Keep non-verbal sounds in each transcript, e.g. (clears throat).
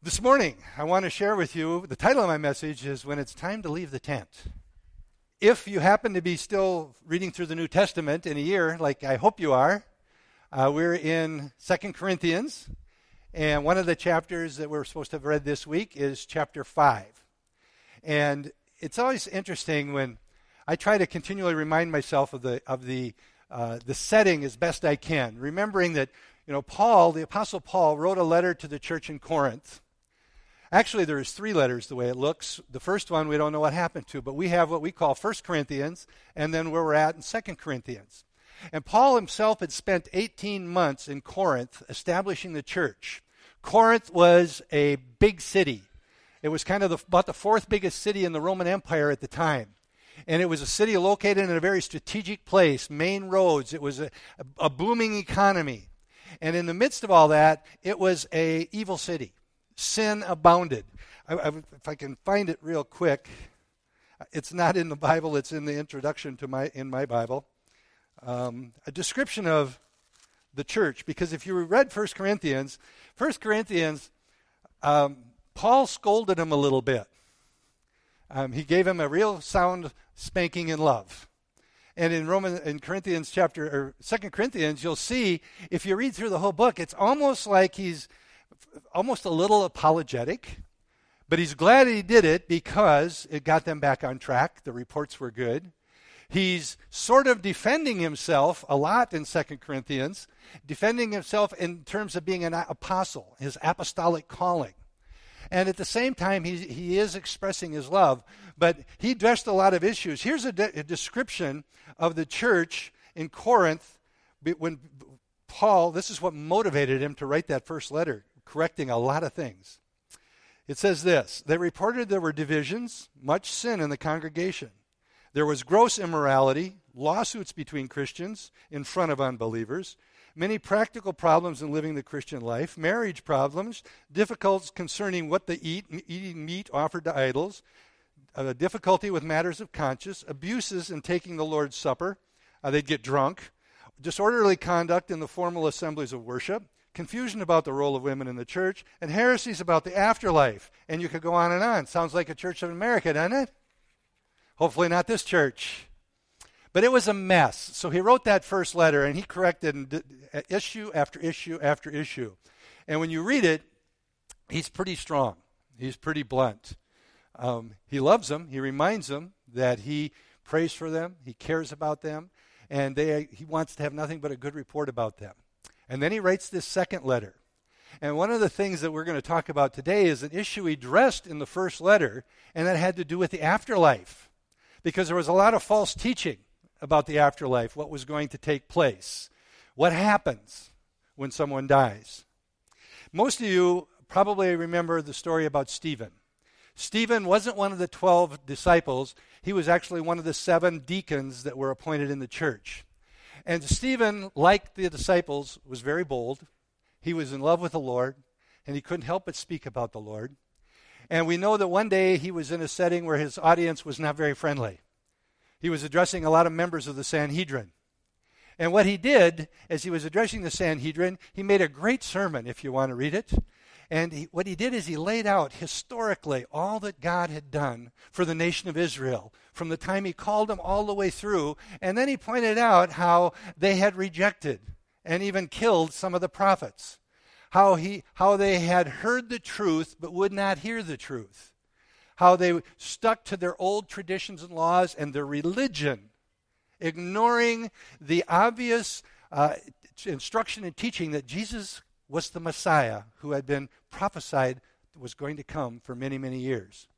This morning, I want to share with you the title of my message is When It's Time to Leave the Tent. If you happen to be still reading through the New Testament in a year, like I hope you are, uh, we're in Second Corinthians, and one of the chapters that we're supposed to have read this week is chapter 5. And it's always interesting when I try to continually remind myself of the, of the, uh, the setting as best I can, remembering that you know, Paul, the Apostle Paul, wrote a letter to the church in Corinth. Actually, there's three letters the way it looks. The first one we don't know what happened to, but we have what we call First Corinthians, and then where we're at in Second Corinthians. And Paul himself had spent 18 months in Corinth establishing the church. Corinth was a big city. It was kind of the, about the fourth biggest city in the Roman Empire at the time. And it was a city located in a very strategic place, main roads. It was a, a booming economy. And in the midst of all that, it was a evil city sin abounded. I, I, if I can find it real quick, it's not in the Bible. It's in the introduction to my in my Bible. Um, a description of the church, because if you read First Corinthians, First Corinthians, um, Paul scolded him a little bit. Um, he gave him a real sound spanking in love. And in Roman in Corinthians chapter or Second Corinthians, you'll see if you read through the whole book, it's almost like he's almost a little apologetic, but he's glad he did it because it got them back on track. The reports were good. He's sort of defending himself a lot in Second Corinthians, defending himself in terms of being an apostle, his apostolic calling. And at the same time, he, he is expressing his love, but he addressed a lot of issues. Here's a, de- a description of the church in Corinth when Paul, this is what motivated him to write that first letter correcting a lot of things. It says this They reported there were divisions, much sin in the congregation. There was gross immorality, lawsuits between Christians in front of unbelievers, many practical problems in living the Christian life, marriage problems, difficulties concerning what they eat, eating meat offered to idols, a difficulty with matters of conscience, abuses in taking the Lord's Supper. Uh, they'd get drunk, disorderly conduct in the formal assemblies of worship, confusion about the role of women in the church, and heresies about the afterlife. And you could go on and on. Sounds like a Church of America, doesn't it? Hopefully, not this church. But it was a mess. So he wrote that first letter and he corrected issue after issue after issue. And when you read it, he's pretty strong, he's pretty blunt. Um, he loves them, he reminds them that he prays for them, he cares about them, and they, he wants to have nothing but a good report about them. And then he writes this second letter. And one of the things that we're going to talk about today is an issue he addressed in the first letter, and that had to do with the afterlife. Because there was a lot of false teaching about the afterlife, what was going to take place, what happens when someone dies. Most of you probably remember the story about Stephen. Stephen wasn't one of the 12 disciples, he was actually one of the seven deacons that were appointed in the church. And Stephen, like the disciples, was very bold. He was in love with the Lord, and he couldn't help but speak about the Lord. And we know that one day he was in a setting where his audience was not very friendly. He was addressing a lot of members of the Sanhedrin. And what he did, as he was addressing the Sanhedrin, he made a great sermon, if you want to read it. And he, what he did is he laid out historically all that God had done for the nation of Israel from the time he called them all the way through. And then he pointed out how they had rejected and even killed some of the prophets. How, he, how they had heard the truth but would not hear the truth. How they stuck to their old traditions and laws and their religion, ignoring the obvious uh, instruction and teaching that Jesus was the Messiah who had been prophesied was going to come for many, many years.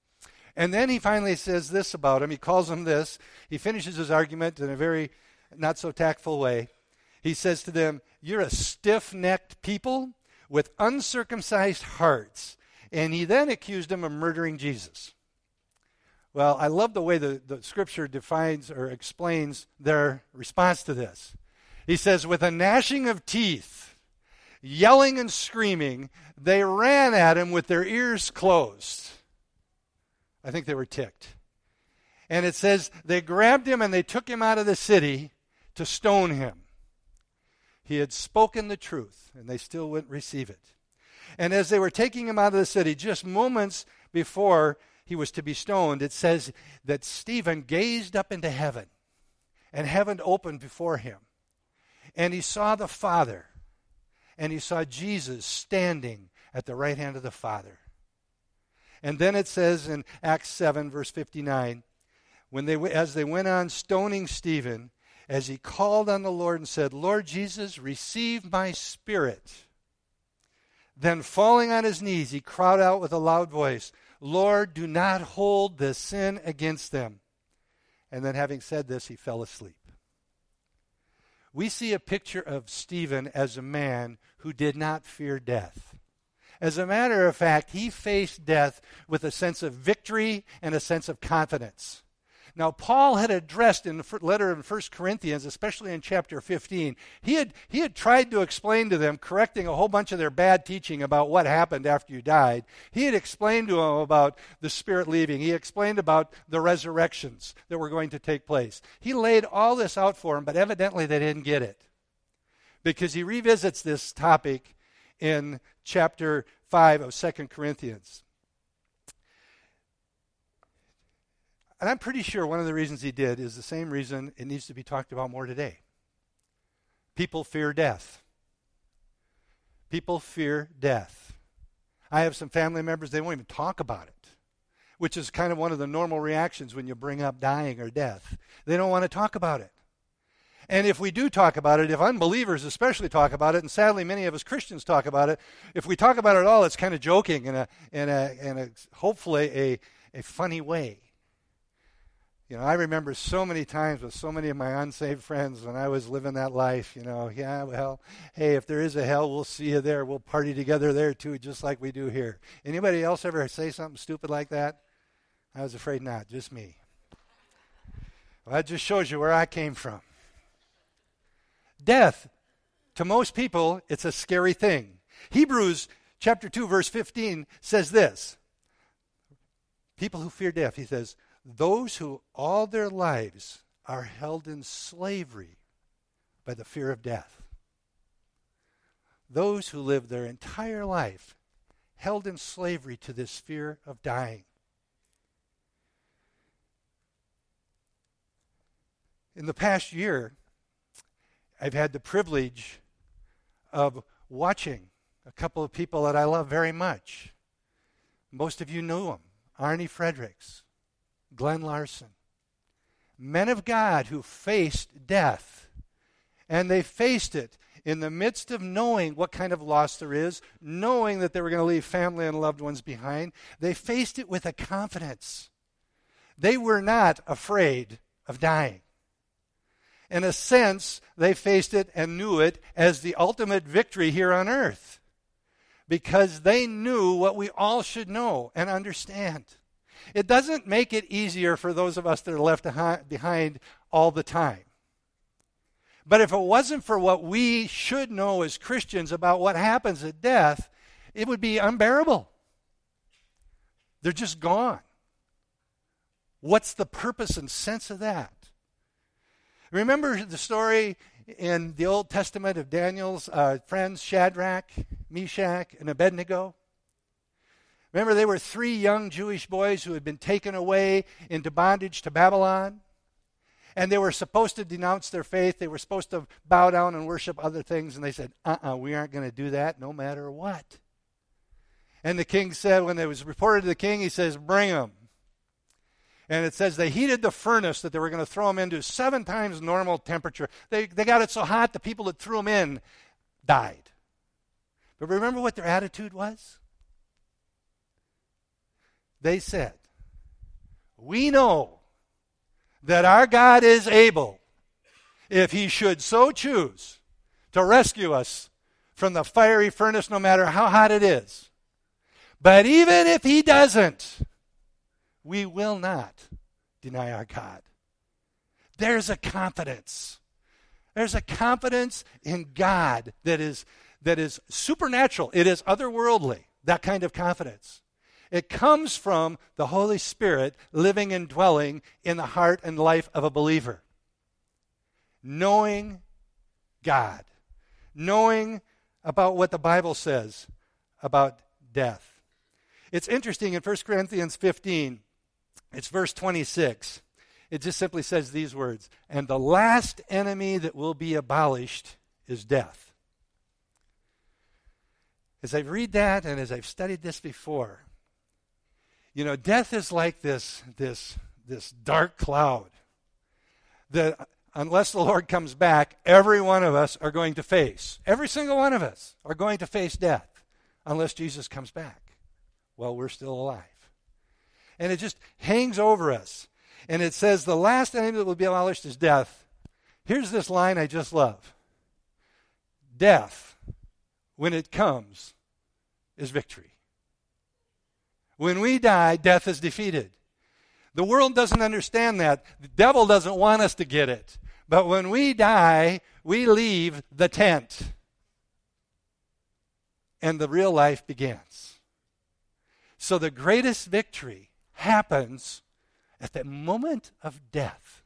And then he finally says this about him. He calls him this. He finishes his argument in a very not so tactful way. He says to them, You're a stiff necked people with uncircumcised hearts. And he then accused him of murdering Jesus. Well, I love the way the, the scripture defines or explains their response to this. He says, With a gnashing of teeth, yelling and screaming, they ran at him with their ears closed. I think they were ticked. And it says they grabbed him and they took him out of the city to stone him. He had spoken the truth, and they still wouldn't receive it. And as they were taking him out of the city, just moments before he was to be stoned, it says that Stephen gazed up into heaven, and heaven opened before him. And he saw the Father, and he saw Jesus standing at the right hand of the Father. And then it says in Acts 7, verse 59, when they, as they went on stoning Stephen, as he called on the Lord and said, Lord Jesus, receive my spirit. Then, falling on his knees, he cried out with a loud voice, Lord, do not hold this sin against them. And then, having said this, he fell asleep. We see a picture of Stephen as a man who did not fear death. As a matter of fact, he faced death with a sense of victory and a sense of confidence. Now, Paul had addressed in the letter in 1 Corinthians, especially in chapter 15, he had, he had tried to explain to them, correcting a whole bunch of their bad teaching about what happened after you died. He had explained to them about the Spirit leaving. He explained about the resurrections that were going to take place. He laid all this out for them, but evidently they didn't get it. Because he revisits this topic in chapter 5 of 2 Corinthians. And I'm pretty sure one of the reasons he did is the same reason it needs to be talked about more today. People fear death. People fear death. I have some family members, they won't even talk about it, which is kind of one of the normal reactions when you bring up dying or death. They don't want to talk about it. And if we do talk about it, if unbelievers especially talk about it, and sadly many of us Christians talk about it, if we talk about it at all, it's kind of joking in a, in a, in a hopefully a, a funny way. You know, I remember so many times with so many of my unsaved friends when I was living that life, you know, yeah, well, hey, if there is a hell, we'll see you there. We'll party together there too, just like we do here. Anybody else ever say something stupid like that? I was afraid not, just me. Well, that just shows you where I came from. Death, to most people, it's a scary thing. Hebrews chapter 2, verse 15 says this People who fear death, he says, those who all their lives are held in slavery by the fear of death. Those who live their entire life held in slavery to this fear of dying. In the past year, I've had the privilege of watching a couple of people that I love very much. Most of you know them Arnie Fredericks, Glenn Larson. Men of God who faced death. And they faced it in the midst of knowing what kind of loss there is, knowing that they were going to leave family and loved ones behind. They faced it with a confidence. They were not afraid of dying. In a sense, they faced it and knew it as the ultimate victory here on earth because they knew what we all should know and understand. It doesn't make it easier for those of us that are left behind all the time. But if it wasn't for what we should know as Christians about what happens at death, it would be unbearable. They're just gone. What's the purpose and sense of that? Remember the story in the Old Testament of Daniel's uh, friends Shadrach, Meshach, and Abednego? Remember, they were three young Jewish boys who had been taken away into bondage to Babylon. And they were supposed to denounce their faith. They were supposed to bow down and worship other things. And they said, uh uh-uh, uh we aren't going to do that no matter what. And the king said, when it was reported to the king, he says, bring them. And it says they heated the furnace that they were going to throw them into seven times normal temperature. They, they got it so hot, the people that threw them in died. But remember what their attitude was? They said, We know that our God is able, if he should so choose, to rescue us from the fiery furnace, no matter how hot it is. But even if he doesn't, we will not deny our God. There's a confidence. There's a confidence in God that is, that is supernatural. It is otherworldly, that kind of confidence. It comes from the Holy Spirit living and dwelling in the heart and life of a believer. Knowing God, knowing about what the Bible says about death. It's interesting in 1 Corinthians 15, it's verse 26. It just simply says these words And the last enemy that will be abolished is death. As I read that and as I've studied this before, you know, death is like this, this, this dark cloud that unless the Lord comes back, every one of us are going to face. Every single one of us are going to face death unless Jesus comes back while we're still alive. And it just hangs over us. And it says, the last enemy that will be abolished is death. Here's this line I just love Death, when it comes, is victory. When we die, death is defeated. The world doesn't understand that. The devil doesn't want us to get it. But when we die, we leave the tent. And the real life begins. So the greatest victory happens at the moment of death.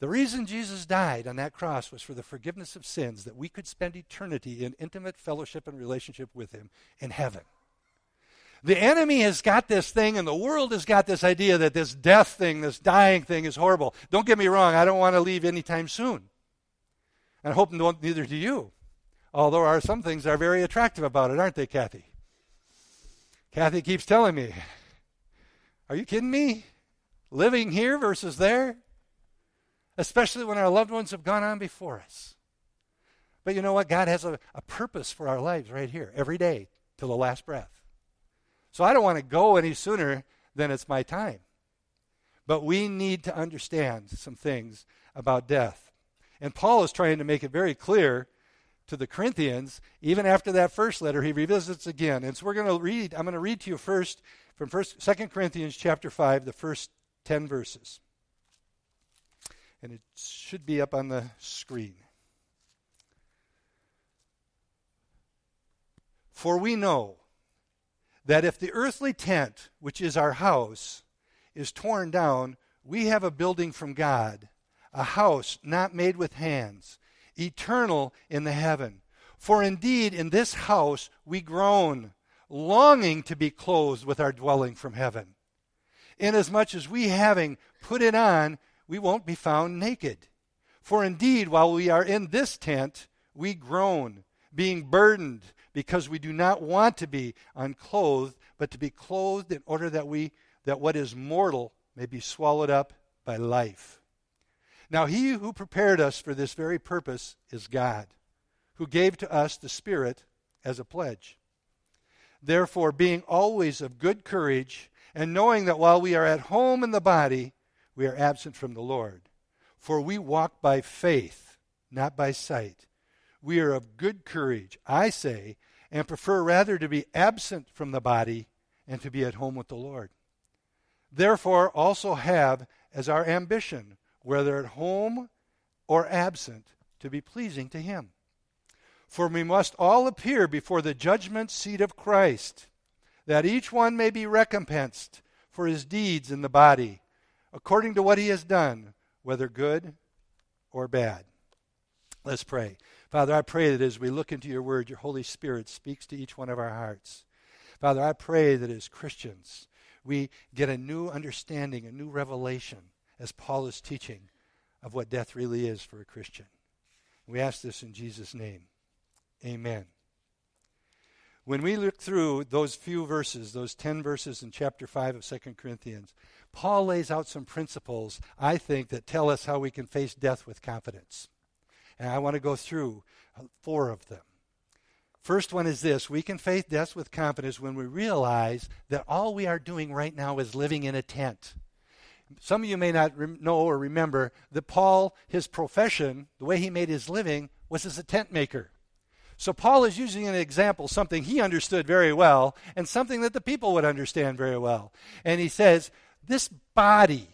The reason Jesus died on that cross was for the forgiveness of sins, that we could spend eternity in intimate fellowship and relationship with Him in heaven. The enemy has got this thing, and the world has got this idea that this death thing, this dying thing, is horrible. Don't get me wrong, I don't want to leave anytime soon. And I hope neither do you. Although are some things are very attractive about it, aren't they, Kathy? Kathy keeps telling me, Are you kidding me? Living here versus there? Especially when our loved ones have gone on before us. But you know what? God has a, a purpose for our lives right here, every day, till the last breath. So I don't want to go any sooner than it's my time. But we need to understand some things about death. And Paul is trying to make it very clear to the Corinthians, even after that first letter, he revisits again. And so we're going to read, I'm going to read to you first from first, 2 Corinthians chapter 5, the first 10 verses. And it should be up on the screen. For we know that if the earthly tent, which is our house, is torn down, we have a building from God, a house not made with hands, eternal in the heaven. For indeed, in this house we groan, longing to be clothed with our dwelling from heaven. Inasmuch as we, having put it on, we won't be found naked. For indeed, while we are in this tent, we groan, being burdened because we do not want to be unclothed, but to be clothed in order that we that what is mortal may be swallowed up by life. Now he who prepared us for this very purpose is God, who gave to us the Spirit as a pledge. Therefore, being always of good courage, and knowing that while we are at home in the body, we are absent from the Lord. For we walk by faith, not by sight we are of good courage, I say, and prefer rather to be absent from the body and to be at home with the Lord. Therefore, also have as our ambition, whether at home or absent, to be pleasing to Him. For we must all appear before the judgment seat of Christ, that each one may be recompensed for his deeds in the body, according to what he has done, whether good or bad. Let's pray. Father, I pray that as we look into your word, your Holy Spirit speaks to each one of our hearts. Father, I pray that as Christians, we get a new understanding, a new revelation, as Paul is teaching, of what death really is for a Christian. We ask this in Jesus' name. Amen. When we look through those few verses, those 10 verses in chapter 5 of 2 Corinthians, Paul lays out some principles, I think, that tell us how we can face death with confidence. And I want to go through uh, four of them. First one is this we can face death with confidence when we realize that all we are doing right now is living in a tent. Some of you may not re- know or remember that Paul, his profession, the way he made his living, was as a tent maker. So Paul is using an example, something he understood very well, and something that the people would understand very well. And he says, This body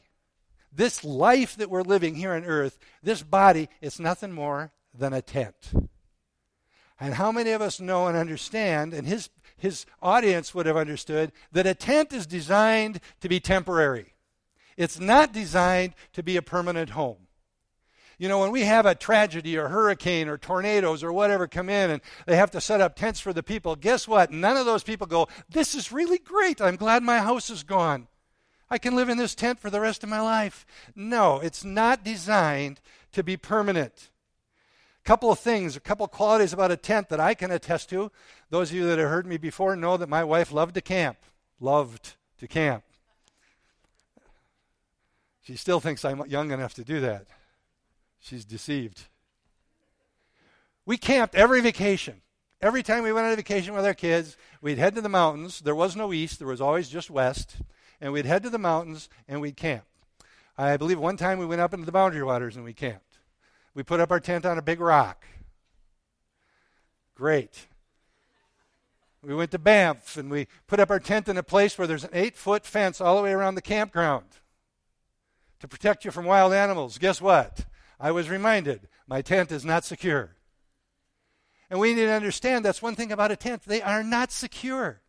this life that we're living here on earth, this body, it's nothing more than a tent. And how many of us know and understand, and his, his audience would have understood, that a tent is designed to be temporary? It's not designed to be a permanent home. You know, when we have a tragedy or hurricane or tornadoes or whatever come in and they have to set up tents for the people, guess what? None of those people go, This is really great. I'm glad my house is gone. I can live in this tent for the rest of my life. No, it's not designed to be permanent. A couple of things, a couple of qualities about a tent that I can attest to. Those of you that have heard me before know that my wife loved to camp. Loved to camp. She still thinks I'm young enough to do that. She's deceived. We camped every vacation. Every time we went on a vacation with our kids, we'd head to the mountains. There was no east, there was always just west. And we'd head to the mountains and we'd camp. I believe one time we went up into the boundary waters and we camped. We put up our tent on a big rock. Great. We went to Banff and we put up our tent in a place where there's an eight foot fence all the way around the campground to protect you from wild animals. Guess what? I was reminded my tent is not secure. And we need to understand that's one thing about a tent. They are not secure.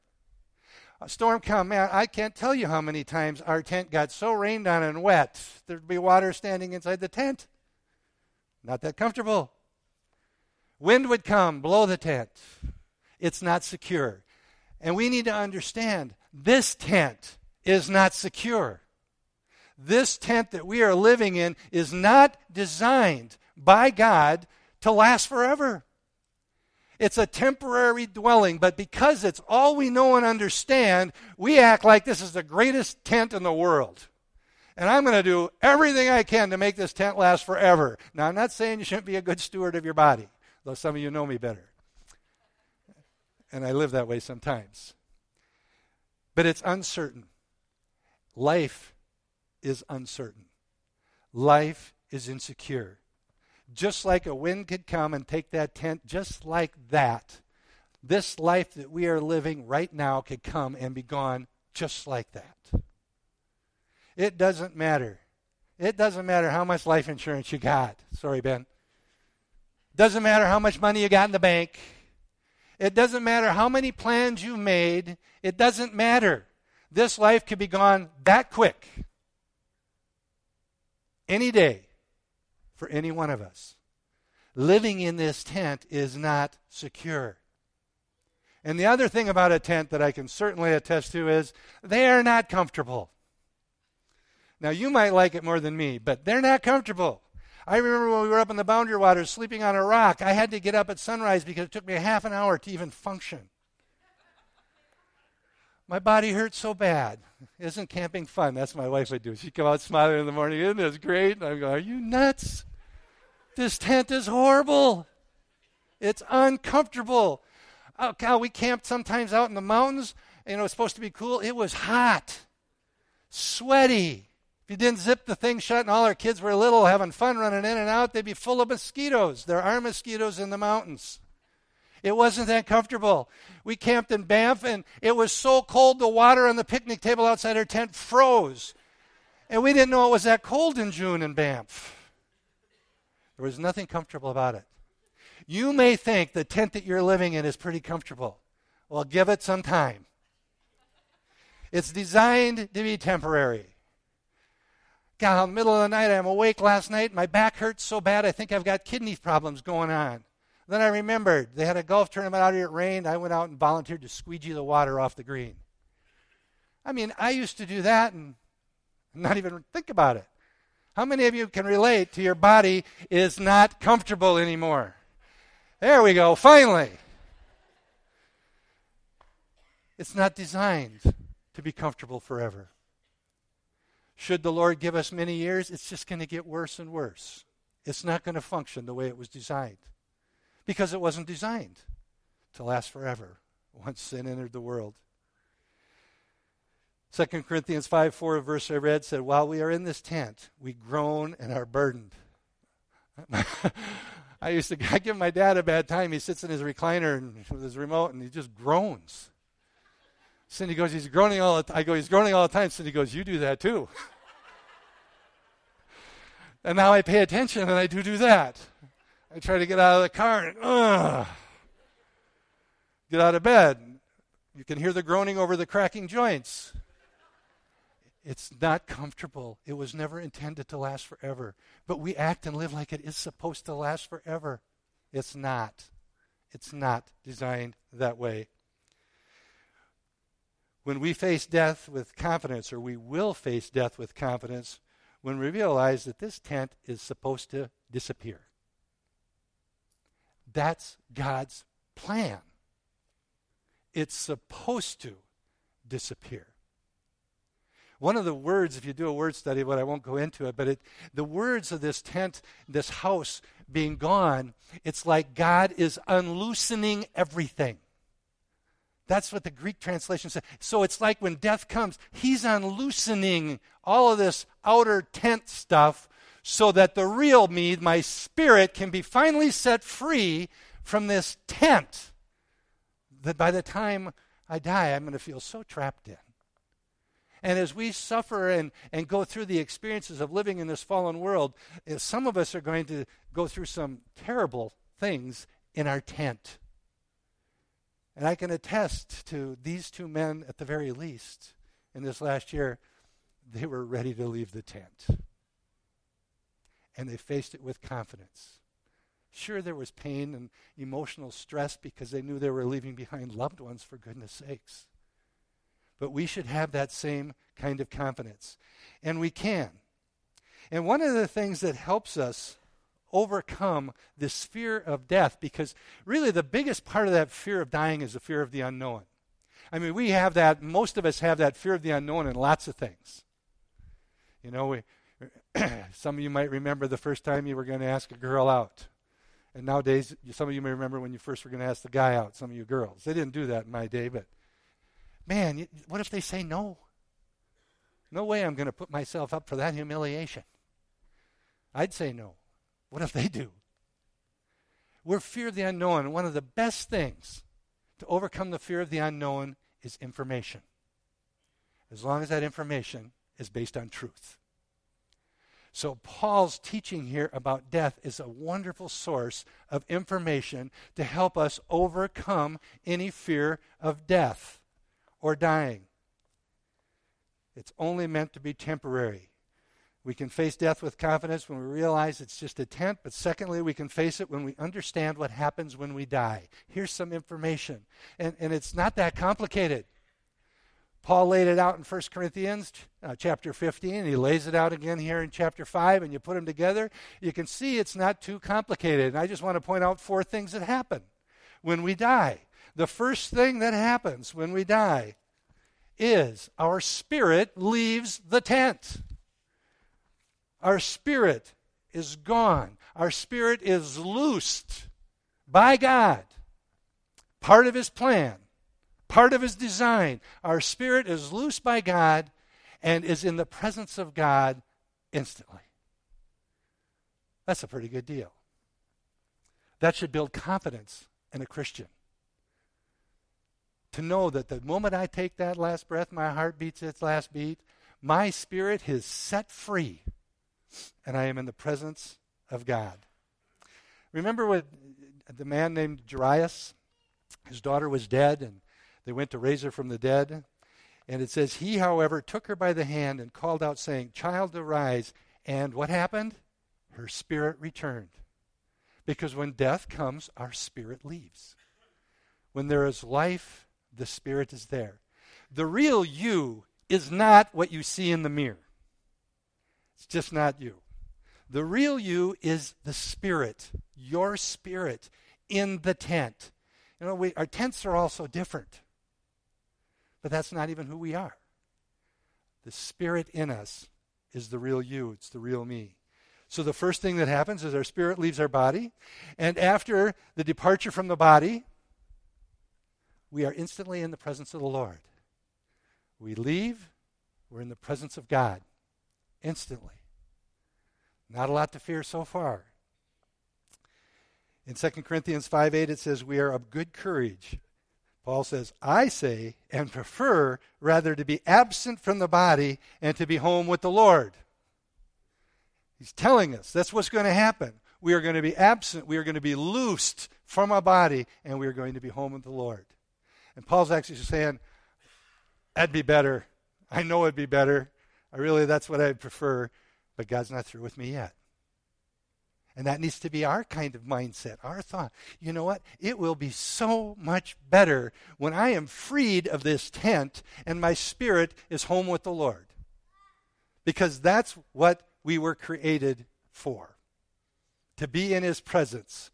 A storm come, man, I can't tell you how many times our tent got so rained on and wet, there'd be water standing inside the tent. Not that comfortable. Wind would come, blow the tent. It's not secure. And we need to understand this tent is not secure this tent that we are living in is not designed by God to last forever. It's a temporary dwelling, but because it's all we know and understand, we act like this is the greatest tent in the world. And I'm going to do everything I can to make this tent last forever. Now, I'm not saying you shouldn't be a good steward of your body, though some of you know me better. And I live that way sometimes. But it's uncertain. Life is uncertain. Life is insecure. Just like a wind could come and take that tent, just like that, this life that we are living right now could come and be gone just like that. It doesn't matter. It doesn't matter how much life insurance you got. Sorry, Ben. Doesn't matter how much money you got in the bank. It doesn't matter how many plans you made. It doesn't matter. This life could be gone that quick any day for any one of us. Living in this tent is not secure. And the other thing about a tent that I can certainly attest to is they are not comfortable. Now, you might like it more than me, but they're not comfortable. I remember when we were up in the boundary waters sleeping on a rock, I had to get up at sunrise because it took me a half an hour to even function. My body hurts so bad. Isn't camping fun? That's what my wife would do. She'd come out smiling in the morning. Isn't this great? And I'm going, Are you nuts? This tent is horrible. It's uncomfortable. Oh, God, we camped sometimes out in the mountains. You know, it's supposed to be cool. It was hot, sweaty. If you didn't zip the thing shut and all our kids were little having fun running in and out, they'd be full of mosquitoes. There are mosquitoes in the mountains. It wasn't that comfortable. We camped in Banff, and it was so cold the water on the picnic table outside our tent froze. And we didn't know it was that cold in June in Banff. There was nothing comfortable about it. You may think the tent that you're living in is pretty comfortable. Well, give it some time. It's designed to be temporary. God, in the middle of the night, I'm awake last night. My back hurts so bad, I think I've got kidney problems going on. Then I remembered they had a golf tournament out here. It rained. I went out and volunteered to squeegee the water off the green. I mean, I used to do that and not even think about it. How many of you can relate to your body is not comfortable anymore? There we go, finally. It's not designed to be comfortable forever. Should the Lord give us many years, it's just going to get worse and worse. It's not going to function the way it was designed because it wasn't designed to last forever once sin entered the world. 2 Corinthians 5 4, verse I read said, While we are in this tent, we groan and are burdened. (laughs) I used to I give my dad a bad time. He sits in his recliner and, with his remote and he just groans. Cindy goes, He's groaning all the time. I go, He's groaning all the time. Cindy goes, You do that too. (laughs) and now I pay attention and I do do that. I try to get out of the car and get out of bed. You can hear the groaning over the cracking joints. It's not comfortable. It was never intended to last forever. But we act and live like it is supposed to last forever. It's not. It's not designed that way. When we face death with confidence, or we will face death with confidence, when we realize that this tent is supposed to disappear. That's God's plan. It's supposed to disappear. One of the words, if you do a word study, but I won't go into it, but it, the words of this tent, this house being gone, it's like God is unloosening everything. That's what the Greek translation says. So it's like when death comes, he's unloosening all of this outer tent stuff so that the real me, my spirit, can be finally set free from this tent that by the time I die, I'm going to feel so trapped in. And as we suffer and, and go through the experiences of living in this fallen world, eh, some of us are going to go through some terrible things in our tent. And I can attest to these two men, at the very least, in this last year, they were ready to leave the tent. And they faced it with confidence. Sure, there was pain and emotional stress because they knew they were leaving behind loved ones, for goodness sakes. But we should have that same kind of confidence. And we can. And one of the things that helps us overcome this fear of death, because really the biggest part of that fear of dying is the fear of the unknown. I mean, we have that, most of us have that fear of the unknown in lots of things. You know, we, (clears throat) some of you might remember the first time you were going to ask a girl out. And nowadays, some of you may remember when you first were going to ask the guy out, some of you girls. They didn't do that in my day, but man, what if they say no? No way I'm going to put myself up for that humiliation. I'd say no. What if they do? We're fear of the unknown. One of the best things to overcome the fear of the unknown is information. As long as that information is based on truth. So, Paul's teaching here about death is a wonderful source of information to help us overcome any fear of death or dying. It's only meant to be temporary. We can face death with confidence when we realize it's just a tent, but secondly, we can face it when we understand what happens when we die. Here's some information. And, and it's not that complicated. Paul laid it out in 1 Corinthians uh, chapter 15. He lays it out again here in chapter 5, and you put them together. You can see it's not too complicated. And I just want to point out four things that happen when we die the first thing that happens when we die is our spirit leaves the tent. Our spirit is gone. Our spirit is loosed by God. Part of His plan, part of His design. Our spirit is loosed by God and is in the presence of God instantly. That's a pretty good deal. That should build confidence in a Christian to know that the moment I take that last breath, my heart beats its last beat, my spirit is set free, and I am in the presence of God. Remember what the man named Jairus? His daughter was dead, and they went to raise her from the dead. And it says, He, however, took her by the hand and called out, saying, Child, arise. And what happened? Her spirit returned. Because when death comes, our spirit leaves. When there is life, the Spirit is there. The real you is not what you see in the mirror, it's just not you. The real you is the Spirit, your Spirit in the tent. You know, we, our tents are all so different, but that's not even who we are. The Spirit in us is the real you, it's the real me. So the first thing that happens is our spirit leaves our body, and after the departure from the body, we are instantly in the presence of the Lord. We leave, we're in the presence of God instantly. Not a lot to fear so far. In 2 Corinthians 5 8, it says, We are of good courage. Paul says, I say and prefer rather to be absent from the body and to be home with the Lord. He's telling us that's what's going to happen. We are going to be absent, we are going to be loosed from our body, and we are going to be home with the Lord. And Paul's actually saying, that'd be better. I know it'd be better. I really, that's what I'd prefer, but God's not through with me yet. And that needs to be our kind of mindset, our thought. You know what? It will be so much better when I am freed of this tent and my spirit is home with the Lord. Because that's what we were created for to be in His presence,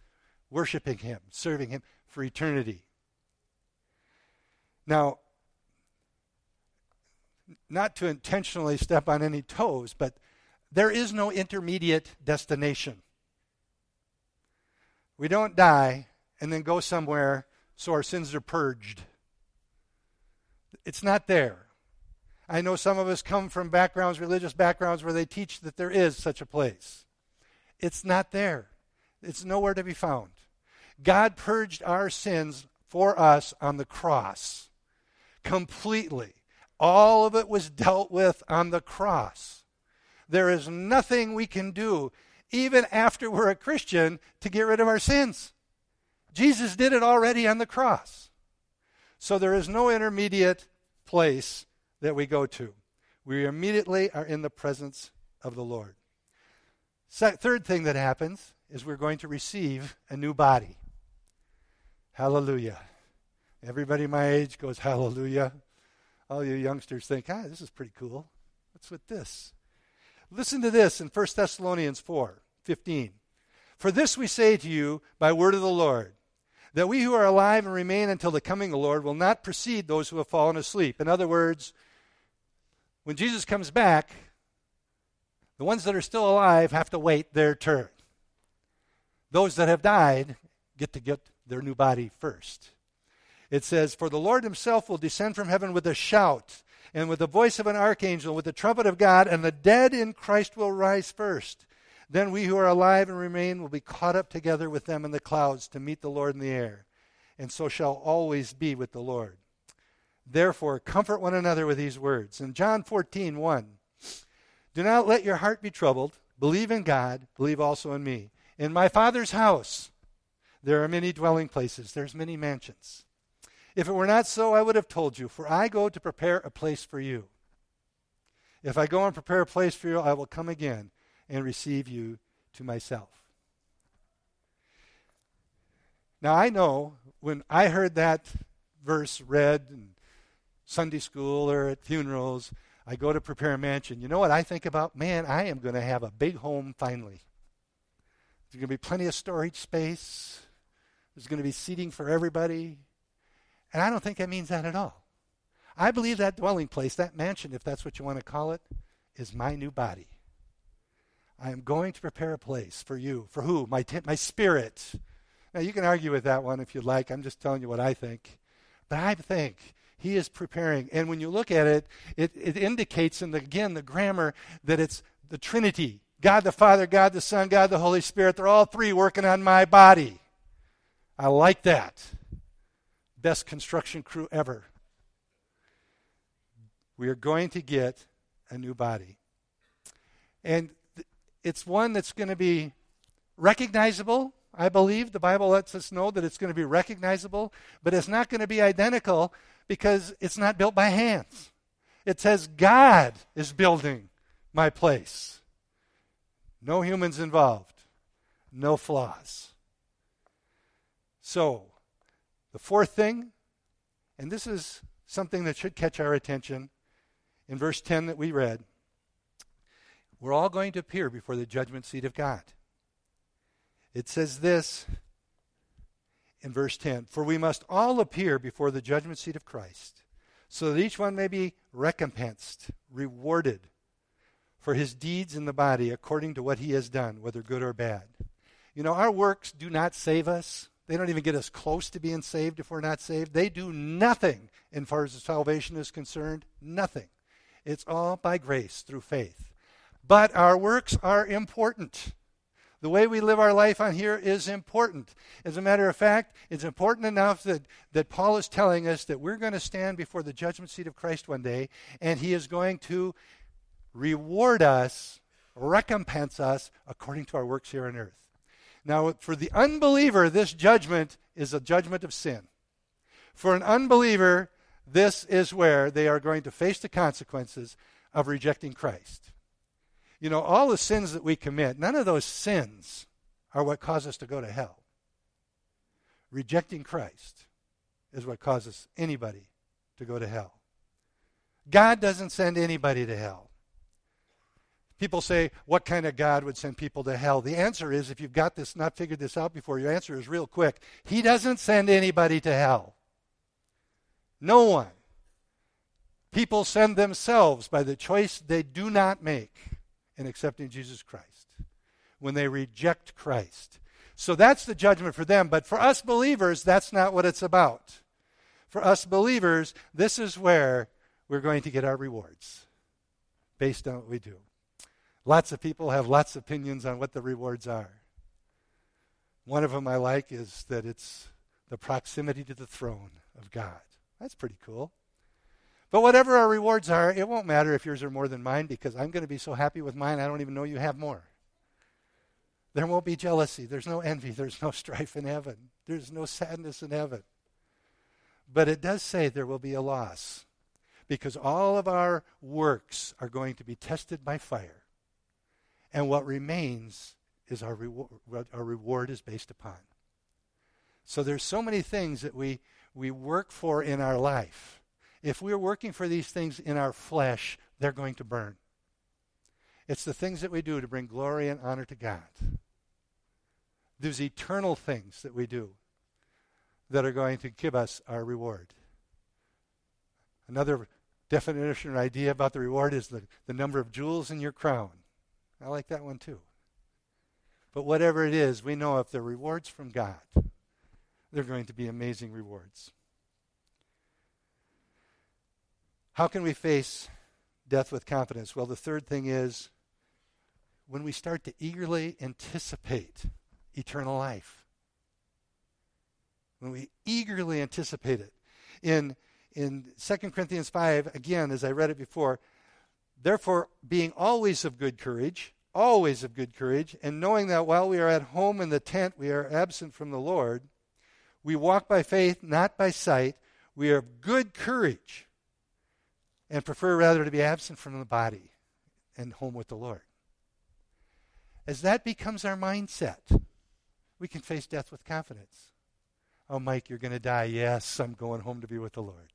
worshiping Him, serving Him for eternity. Now, not to intentionally step on any toes, but there is no intermediate destination. We don't die and then go somewhere so our sins are purged. It's not there. I know some of us come from backgrounds, religious backgrounds, where they teach that there is such a place. It's not there, it's nowhere to be found. God purged our sins for us on the cross completely. All of it was dealt with on the cross. There is nothing we can do, even after we're a Christian, to get rid of our sins. Jesus did it already on the cross. So there is no intermediate place that we go to. We immediately are in the presence of the Lord. third thing that happens is we're going to receive a new body. Hallelujah. Everybody my age goes, Hallelujah all you youngsters think, ah, this is pretty cool. What's with this? Listen to this in 1 Thessalonians 4 15. For this we say to you by word of the Lord, that we who are alive and remain until the coming of the Lord will not precede those who have fallen asleep. In other words, when Jesus comes back, the ones that are still alive have to wait their turn. Those that have died get to get their new body first it says, For the Lord himself will descend from heaven with a shout, and with the voice of an archangel, with the trumpet of God, and the dead in Christ will rise first. Then we who are alive and remain will be caught up together with them in the clouds to meet the Lord in the air, and so shall always be with the Lord. Therefore, comfort one another with these words. In John 14, 1, do not let your heart be troubled. Believe in God, believe also in me. In my Father's house there are many dwelling places, there's many mansions. If it were not so, I would have told you, for I go to prepare a place for you. If I go and prepare a place for you, I will come again and receive you to myself. Now, I know when I heard that verse read in Sunday school or at funerals, I go to prepare a mansion. You know what I think about? Man, I am going to have a big home finally. There's going to be plenty of storage space. There's going to be seating for everybody. And I don't think that means that at all. I believe that dwelling place, that mansion, if that's what you want to call it, is my new body. I am going to prepare a place for you. For who? My, t- my spirit. Now, you can argue with that one if you'd like. I'm just telling you what I think. But I think he is preparing. And when you look at it, it, it indicates, in the, again, the grammar, that it's the Trinity God the Father, God the Son, God the Holy Spirit. They're all three working on my body. I like that best construction crew ever. We are going to get a new body. And it's one that's going to be recognizable. I believe the Bible lets us know that it's going to be recognizable, but it's not going to be identical because it's not built by hands. It says God is building my place. No humans involved, no flaws. So, the fourth thing, and this is something that should catch our attention in verse 10 that we read, we're all going to appear before the judgment seat of God. It says this in verse 10 For we must all appear before the judgment seat of Christ, so that each one may be recompensed, rewarded for his deeds in the body according to what he has done, whether good or bad. You know, our works do not save us. They don't even get us close to being saved if we're not saved. They do nothing as far as salvation is concerned. Nothing. It's all by grace through faith. But our works are important. The way we live our life on here is important. As a matter of fact, it's important enough that, that Paul is telling us that we're going to stand before the judgment seat of Christ one day, and he is going to reward us, recompense us according to our works here on earth. Now, for the unbeliever, this judgment is a judgment of sin. For an unbeliever, this is where they are going to face the consequences of rejecting Christ. You know, all the sins that we commit, none of those sins are what cause us to go to hell. Rejecting Christ is what causes anybody to go to hell. God doesn't send anybody to hell. People say, what kind of God would send people to hell? The answer is, if you've got this, not figured this out before, your answer is real quick. He doesn't send anybody to hell. No one. People send themselves by the choice they do not make in accepting Jesus Christ when they reject Christ. So that's the judgment for them. But for us believers, that's not what it's about. For us believers, this is where we're going to get our rewards based on what we do. Lots of people have lots of opinions on what the rewards are. One of them I like is that it's the proximity to the throne of God. That's pretty cool. But whatever our rewards are, it won't matter if yours are more than mine because I'm going to be so happy with mine, I don't even know you have more. There won't be jealousy. There's no envy. There's no strife in heaven. There's no sadness in heaven. But it does say there will be a loss because all of our works are going to be tested by fire. And what remains is our, reward, our reward is based upon. So there's so many things that we, we work for in our life. If we're working for these things in our flesh, they're going to burn. It's the things that we do to bring glory and honor to God. Those eternal things that we do that are going to give us our reward. Another definition or idea about the reward is the, the number of jewels in your crown. I like that one too. But whatever it is, we know if they're rewards from God, they're going to be amazing rewards. How can we face death with confidence? Well, the third thing is when we start to eagerly anticipate eternal life when we eagerly anticipate it. In, in 2 Corinthians 5, again, as I read it before, therefore, being always of good courage, always of good courage, and knowing that while we are at home in the tent, we are absent from the Lord, we walk by faith, not by sight. We are of good courage and prefer rather to be absent from the body and home with the Lord. As that becomes our mindset, we can face death with confidence. Oh, Mike, you're going to die. Yes, I'm going home to be with the Lord.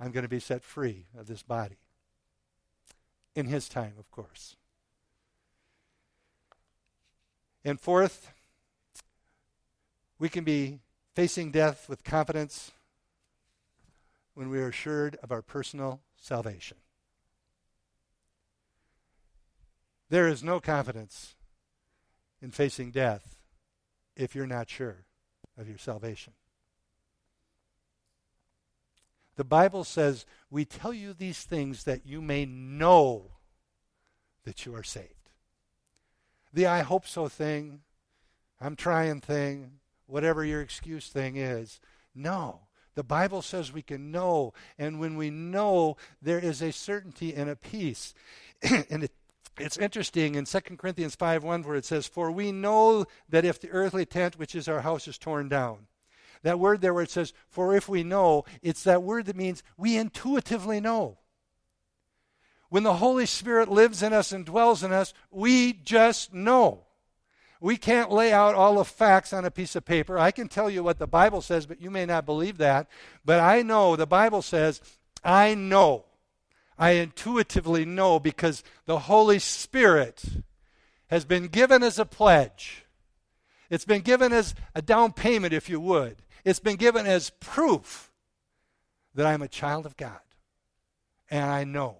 I'm going to be set free of this body. In His time, of course. And fourth, we can be facing death with confidence when we are assured of our personal salvation. There is no confidence in facing death if you're not sure of your salvation. The Bible says, We tell you these things that you may know that you are saved. The I hope so thing, I'm trying thing, whatever your excuse thing is, no. The Bible says we can know, and when we know, there is a certainty and a peace. (clears throat) and it, it's interesting in 2 Corinthians 5 1 where it says, For we know that if the earthly tent, which is our house, is torn down. That word there where it says, For if we know, it's that word that means we intuitively know. When the Holy Spirit lives in us and dwells in us, we just know. We can't lay out all the facts on a piece of paper. I can tell you what the Bible says, but you may not believe that. But I know the Bible says, I know I intuitively know because the Holy Spirit has been given as a pledge. It's been given as a down payment, if you would. It's been given as proof that I'm a child of God. And I know.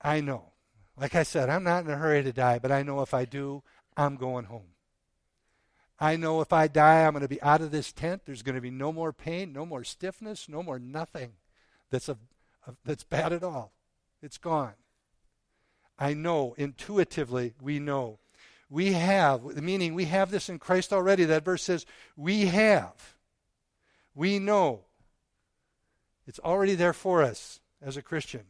I know. Like I said, I'm not in a hurry to die, but I know if I do, I'm going home. I know if I die, I'm going to be out of this tent. There's going to be no more pain, no more stiffness, no more nothing that's of that's bad at all. It's gone. I know, intuitively, we know. We have, meaning we have this in Christ already. That verse says, we have. We know. It's already there for us as a Christian.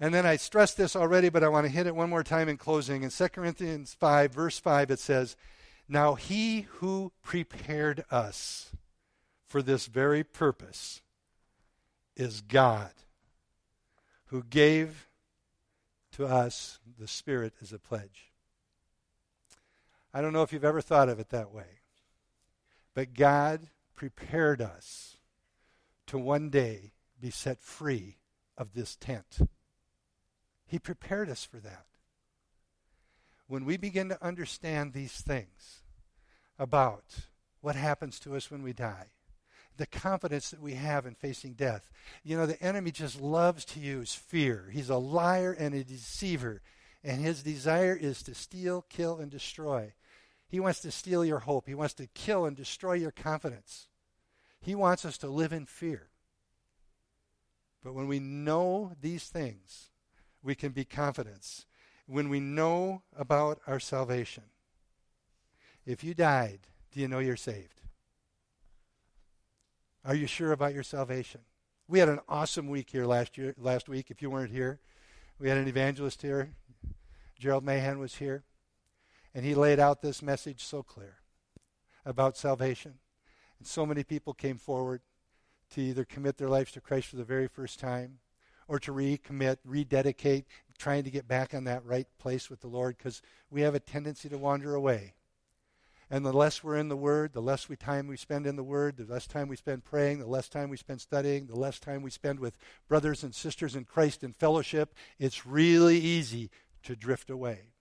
And then I stressed this already, but I want to hit it one more time in closing. In 2 Corinthians 5, verse 5, it says, Now he who prepared us for this very purpose is God, who gave to us the Spirit as a pledge. I don't know if you've ever thought of it that way, but God prepared us to one day be set free of this tent. He prepared us for that. When we begin to understand these things about what happens to us when we die, the confidence that we have in facing death. You know, the enemy just loves to use fear. He's a liar and a deceiver, and his desire is to steal, kill, and destroy. He wants to steal your hope, he wants to kill and destroy your confidence. He wants us to live in fear. But when we know these things, we can be confident. When we know about our salvation, if you died, do you know you're saved? Are you sure about your salvation? We had an awesome week here last year last week if you weren't here. We had an evangelist here. Gerald Mahan was here. And he laid out this message so clear about salvation. And so many people came forward to either commit their lives to Christ for the very first time or to recommit, rededicate, trying to get back on that right place with the Lord because we have a tendency to wander away. And the less we're in the Word, the less we time we spend in the Word, the less time we spend praying, the less time we spend studying, the less time we spend with brothers and sisters in Christ in fellowship, it's really easy to drift away.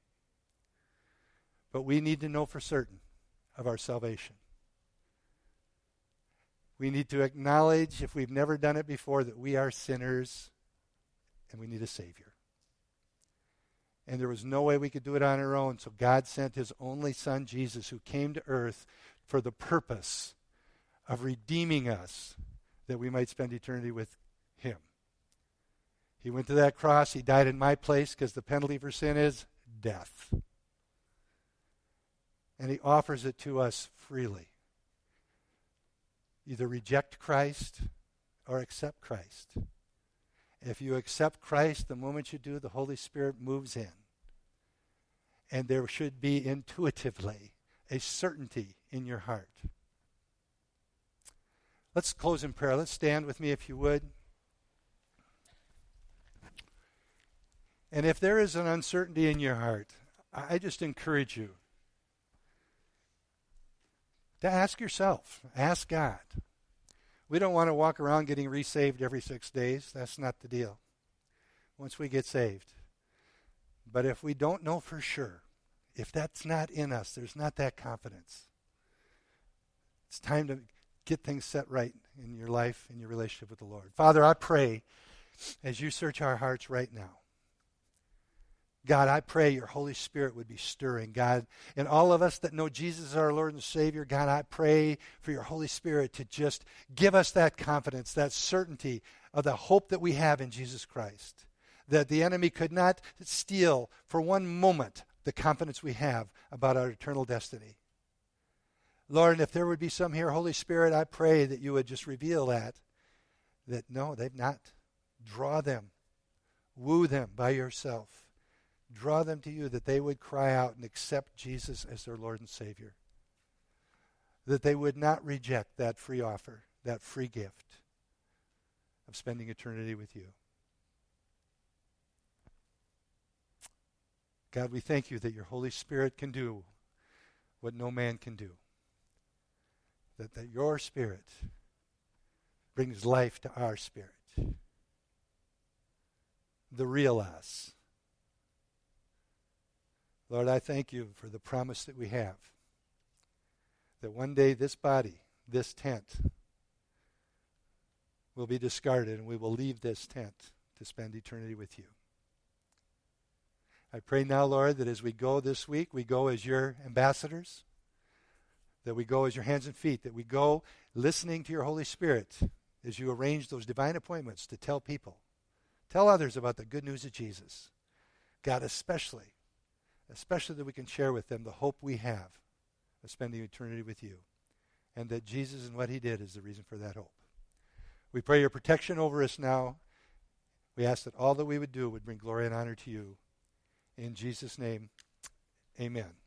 But we need to know for certain of our salvation. We need to acknowledge, if we've never done it before, that we are sinners and we need a Savior and there was no way we could do it on our own. So God sent his only son, Jesus, who came to earth for the purpose of redeeming us that we might spend eternity with him. He went to that cross. He died in my place because the penalty for sin is death. And he offers it to us freely. Either reject Christ or accept Christ. If you accept Christ, the moment you do, the Holy Spirit moves in and there should be intuitively a certainty in your heart. Let's close in prayer. Let's stand with me if you would. And if there is an uncertainty in your heart, I just encourage you to ask yourself, ask God. We don't want to walk around getting resaved every six days. That's not the deal. Once we get saved, but if we don't know for sure, if that's not in us, there's not that confidence. It's time to get things set right in your life, in your relationship with the Lord. Father, I pray as you search our hearts right now. God, I pray your Holy Spirit would be stirring. God, and all of us that know Jesus as our Lord and Savior, God, I pray for your Holy Spirit to just give us that confidence, that certainty of the hope that we have in Jesus Christ that the enemy could not steal for one moment the confidence we have about our eternal destiny. Lord, and if there would be some here, Holy Spirit, I pray that you would just reveal that. That no, they've not. Draw them, woo them by yourself. Draw them to you that they would cry out and accept Jesus as their Lord and Savior. That they would not reject that free offer, that free gift of spending eternity with you. God, we thank you that your Holy Spirit can do what no man can do. That, that your Spirit brings life to our spirit. The real us. Lord, I thank you for the promise that we have that one day this body, this tent, will be discarded and we will leave this tent to spend eternity with you. I pray now, Lord, that as we go this week, we go as your ambassadors, that we go as your hands and feet, that we go listening to your Holy Spirit as you arrange those divine appointments to tell people, tell others about the good news of Jesus. God, especially, especially that we can share with them the hope we have of spending eternity with you, and that Jesus and what he did is the reason for that hope. We pray your protection over us now. We ask that all that we would do would bring glory and honor to you. In Jesus' name, amen.